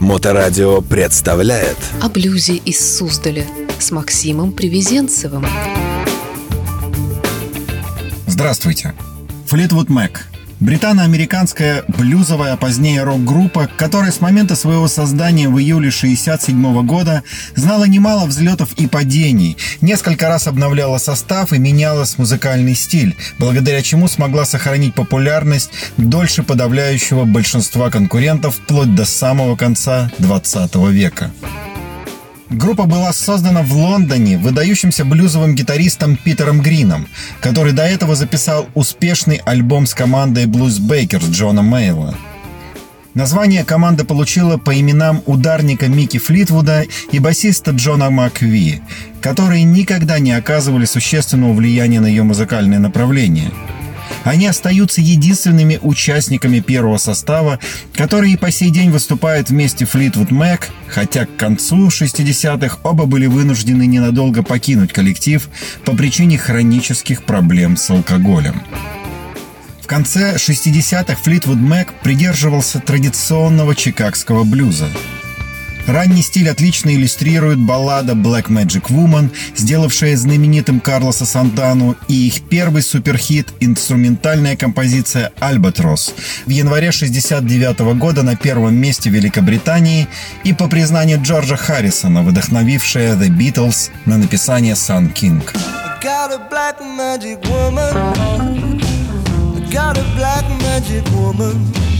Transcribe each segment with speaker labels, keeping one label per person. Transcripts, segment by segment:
Speaker 1: Моторадио представляет
Speaker 2: О блюзе из Суздаля с Максимом Привезенцевым.
Speaker 3: Здравствуйте. Флитвуд Мэк. Британо-американская блюзовая, а позднее рок-группа, которая с момента своего создания в июле 67 года знала немало взлетов и падений, несколько раз обновляла состав и меняла музыкальный стиль, благодаря чему смогла сохранить популярность дольше подавляющего большинства конкурентов вплоть до самого конца 20 века. Группа была создана в Лондоне выдающимся блюзовым гитаристом Питером Грином, который до этого записал успешный альбом с командой Blues Bakers Джона Мейла. Название команда получила по именам ударника Микки Флитвуда и басиста Джона Макви, которые никогда не оказывали существенного влияния на ее музыкальное направление – они остаются единственными участниками первого состава, которые по сей день выступают вместе Флитвуд Мэк, хотя к концу 60-х оба были вынуждены ненадолго покинуть коллектив по причине хронических проблем с алкоголем. В конце 60-х Флитвуд Мэк придерживался традиционного чикагского блюза – Ранний стиль отлично иллюстрирует баллада Black Magic Woman, сделавшая знаменитым Карлоса Сантану, и их первый суперхит – инструментальная композиция «Альбатрос» в январе 69 года на первом месте Великобритании и, по признанию Джорджа Харрисона, вдохновившая The Beatles на написание Sun King. Got a black magic woman.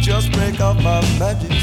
Speaker 3: Just break up my magic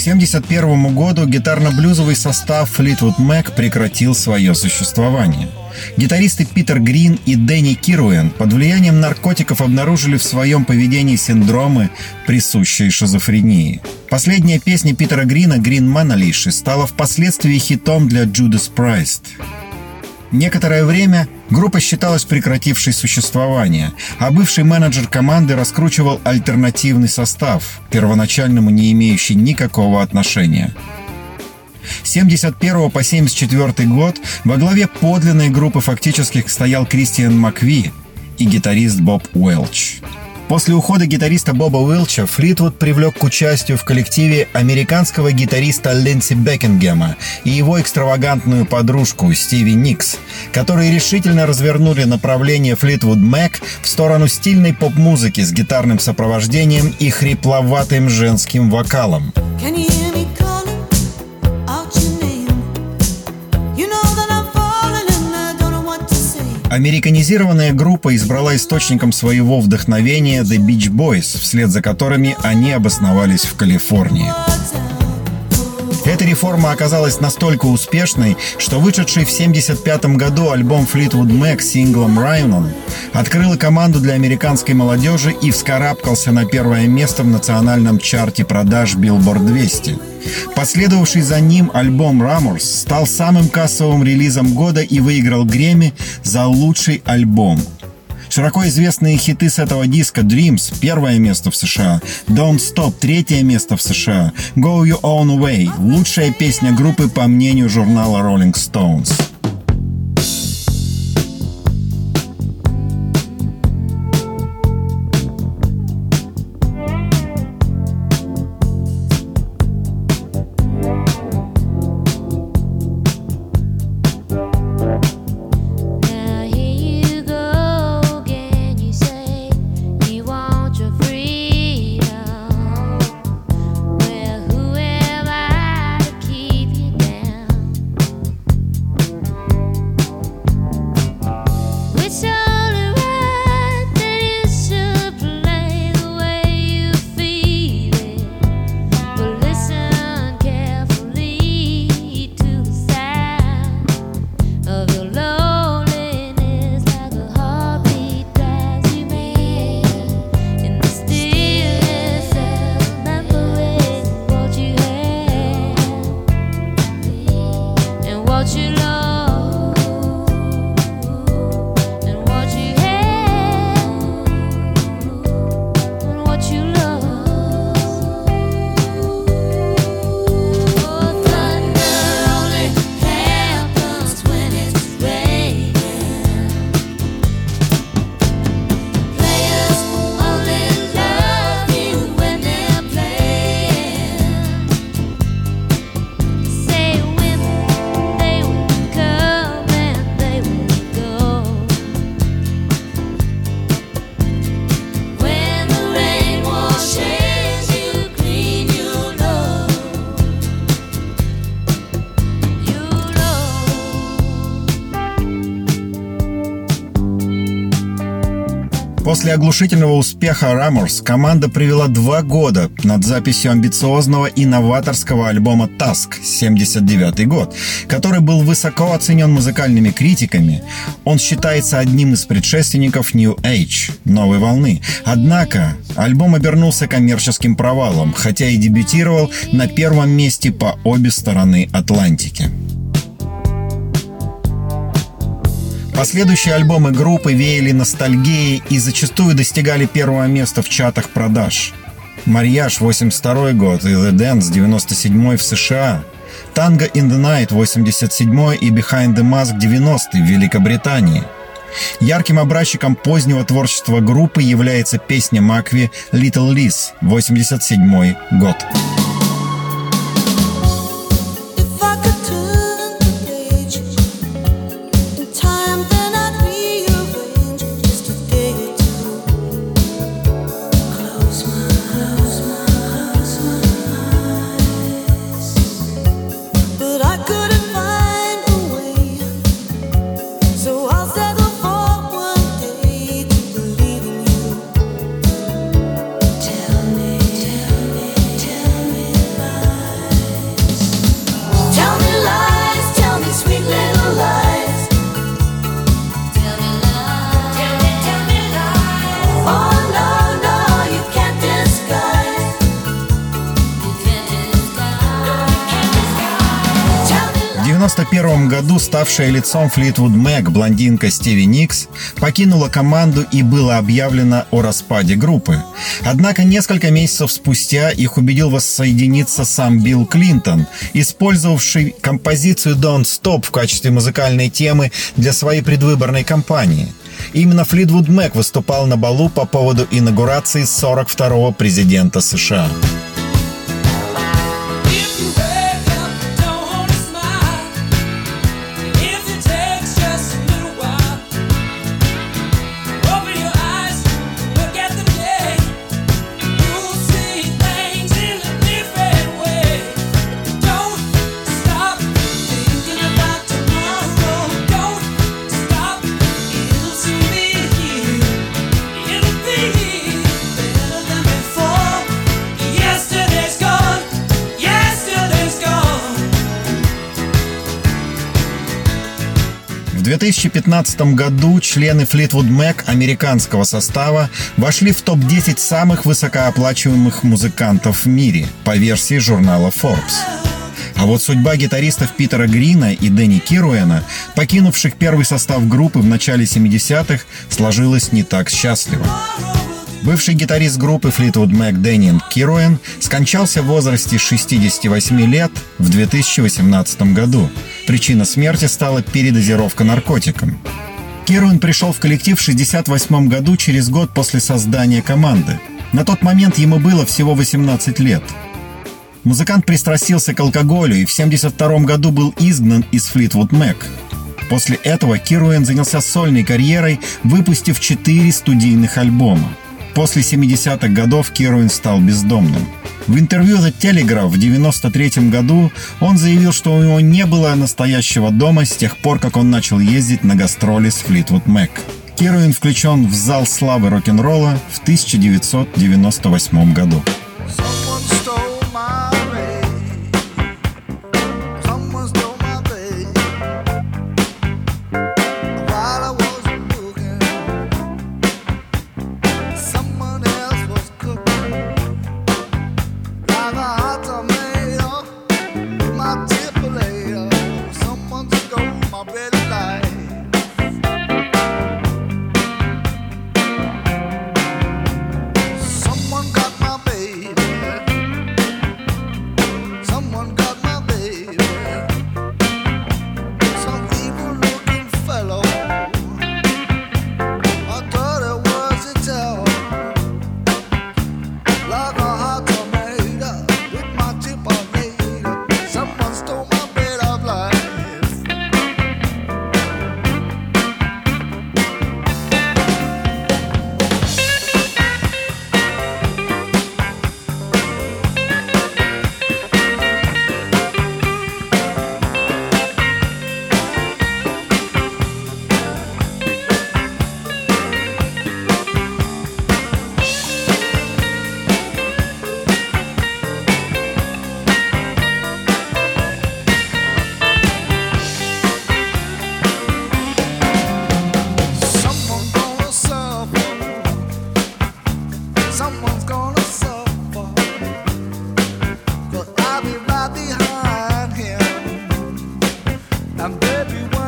Speaker 3: К 1971 году гитарно-блюзовый состав Fleetwood Mac прекратил свое существование. Гитаристы Питер Грин и Дэнни Кируэн под влиянием наркотиков обнаружили в своем поведении синдромы, присущие шизофрении. Последняя песня Питера Грина «Грин Маналиши» стала впоследствии хитом для Judas Priest. Некоторое время группа считалась прекратившей существование, а бывший менеджер команды раскручивал альтернативный состав, первоначальному не имеющий никакого отношения. С 71 по 74 год во главе подлинной группы фактически стоял Кристиан Макви и гитарист Боб Уэлч. После ухода гитариста Боба Уилча Флитвуд привлек к участию в коллективе американского гитариста Лэнси Бекингема и его экстравагантную подружку Стиви Никс, которые решительно развернули направление Флитвуд Мэк в сторону стильной поп-музыки с гитарным сопровождением и хрипловатым женским вокалом. Can you Американизированная группа избрала источником своего вдохновения The Beach Boys, вслед за которыми они обосновались в Калифорнии. Эта реформа оказалась настолько успешной, что вышедший в 1975 году альбом Fleetwood Mac синглом «Rhinon» открыла команду для американской молодежи и вскарабкался на первое место в национальном чарте продаж Billboard 200. Последовавший за ним альбом «Rumors» стал самым кассовым релизом года и выиграл Грэмми за лучший альбом. Широко известные хиты с этого диска Dreams – первое место в США, Don't Stop – третье место в США, Go Your Own Way – лучшая песня группы по мнению журнала Rolling Stones. После оглушительного успеха Раморс команда провела два года над записью амбициозного и новаторского альбома Task 79 год, который был высоко оценен музыкальными критиками. Он считается одним из предшественников New Age, новой волны. Однако альбом обернулся коммерческим провалом, хотя и дебютировал на первом месте по обе стороны Атлантики. Последующие альбомы группы веяли ностальгией и зачастую достигали первого места в чатах продаж. «Марьяж» 82 год и «The Dance» 97 в США, «Tango in the Night» 87 и «Behind the Mask» 90 в Великобритании. Ярким образчиком позднего творчества группы является песня Макви «Little Liz» 87 год. Году ставшая лицом Флитвуд Мэг блондинка Стиви Никс покинула команду и было объявлено о распаде группы. Однако несколько месяцев спустя их убедил воссоединиться сам Билл Клинтон, использовавший композицию Don't Stop в качестве музыкальной темы для своей предвыборной кампании. Именно Флитвуд Мэг выступал на балу по поводу инаугурации 42-го президента США. В 2015 году члены Fleetwood Mac американского состава вошли в топ-10 самых высокооплачиваемых музыкантов в мире по версии журнала Forbes. А вот судьба гитаристов Питера Грина и Дэнни Кируэна, покинувших первый состав группы в начале 70-х, сложилась не так счастливо. Бывший гитарист группы Fleetwood Mac Дэнни Кируэн скончался в возрасте 68 лет в 2018 году. Причина смерти стала передозировка наркотиком. Кируэн пришел в коллектив в 68 году через год после создания команды. На тот момент ему было всего 18 лет. Музыкант пристрастился к алкоголю и в 1972 году был изгнан из Fleetwood Mac. После этого Кируэн занялся сольной карьерой, выпустив четыре студийных альбома. После 70-х годов Кируин стал бездомным. В интервью The Telegraph в 1993 году он заявил, что у него не было настоящего дома с тех пор, как он начал ездить на гастроли с Fleetwood Mac. Кируин включен в зал славы рок-н-ролла в 1998 году. baby.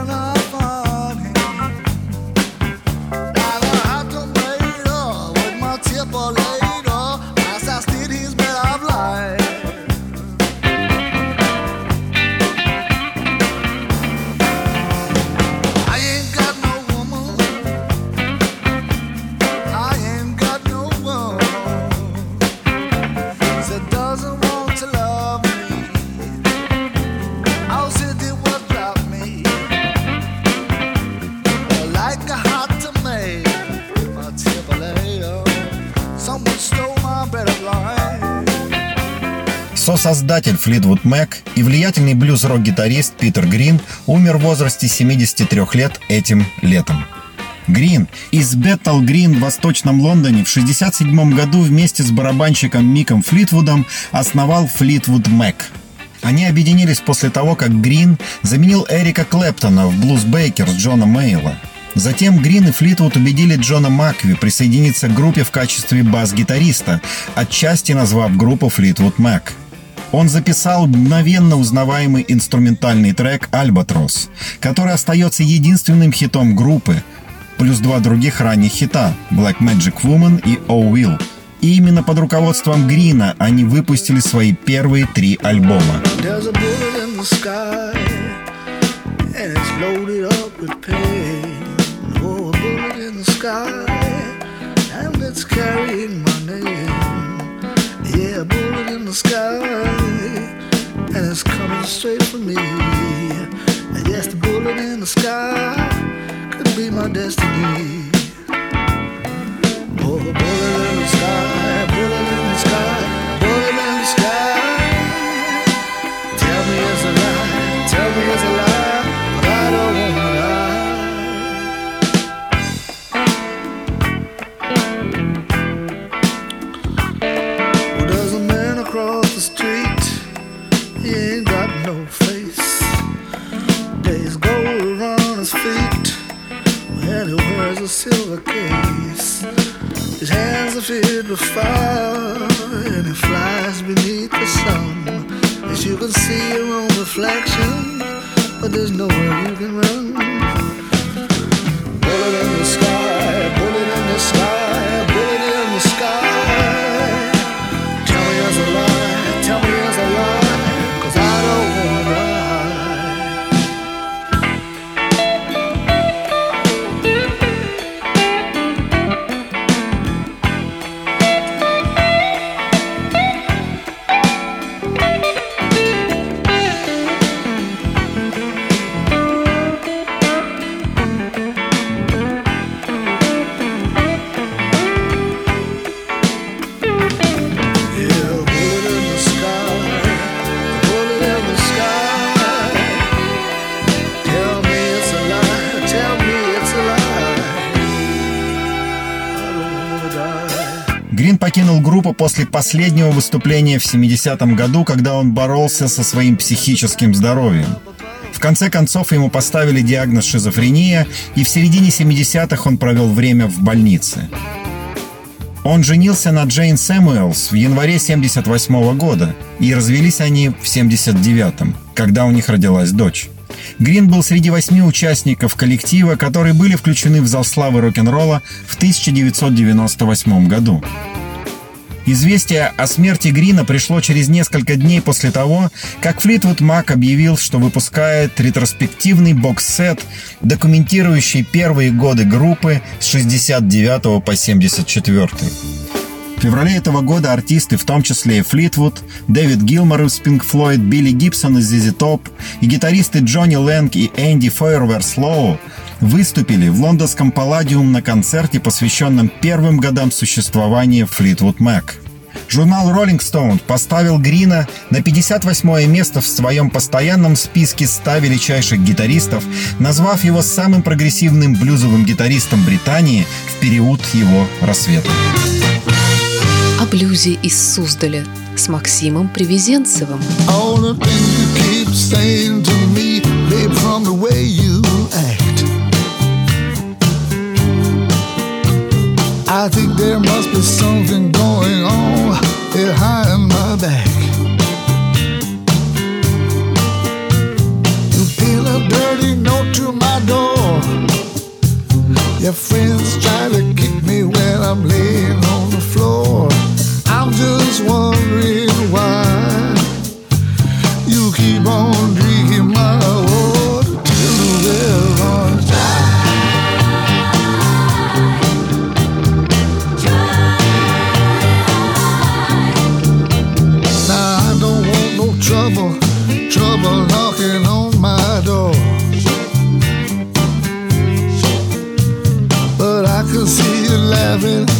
Speaker 3: Сосоздатель Флитвуд Мэк и влиятельный блюз-рок-гитарист Питер Грин умер в возрасте 73 лет этим летом. Грин из Беттл Грин в Восточном Лондоне в 1967 году вместе с барабанщиком Миком Флитвудом основал Флитвуд Мэк. Они объединились после того, как Грин заменил Эрика Клэптона в Блуз Бейкер с Джона Мейла. Затем Грин и Флитвуд убедили Джона Макви присоединиться к группе в качестве бас-гитариста, отчасти назвав группу Флитвуд Мэк. Он записал мгновенно узнаваемый инструментальный трек «Альбатрос», который остается единственным хитом группы, плюс два других ранних хита «Black Magic Woman» и «Oh Will». И именно под руководством Грина они выпустили свои первые три альбома. carrying my name. Yeah, bullet in the sky. And it's coming straight for me. I guess the bullet in the sky could be my destiny. Oh, bullet in the sky, bullet in the sky, после последнего выступления в 70-м году, когда он боролся со своим психическим здоровьем. В конце концов ему поставили диагноз шизофрения, и в середине 70-х он провел время в больнице. Он женился на Джейн Сэмуэлс в январе 78 года, и развелись они в 79-м, когда у них родилась дочь. Грин был среди восьми участников коллектива, которые были включены в зал славы рок-н-ролла в 1998 году. Известие о смерти Грина пришло через несколько дней после того, как Флитвуд Мак объявил, что выпускает ретроспективный бокс-сет, документирующий первые годы группы с 69 по 74. В феврале этого года артисты, в том числе и Флитвуд, Дэвид Гилмор из Pink Floyd, Билли Гибсон из ZZ Top и гитаристы Джонни Лэнг и Энди Фойервер Слоу выступили в лондонском Палладиум на концерте, посвященном первым годам существования Fleetwood Mac. Журнал Rolling Stone поставил Грина на 58 место в своем постоянном списке 100 величайших гитаристов, назвав его самым прогрессивным блюзовым гитаристом Британии в период его рассвета.
Speaker 2: О блюзе из Суздаля с Максимом Привезенцевым.
Speaker 4: All the things you keep saying to me, babe, from the way you act. I think there must be something going on behind my back. You pin a dirty note to my door. Your friends try to kick me when I'm laying on the floor. Why you keep on drinking my water till the dry. Now I don't want no trouble, trouble knocking on my door. But I can see you laughing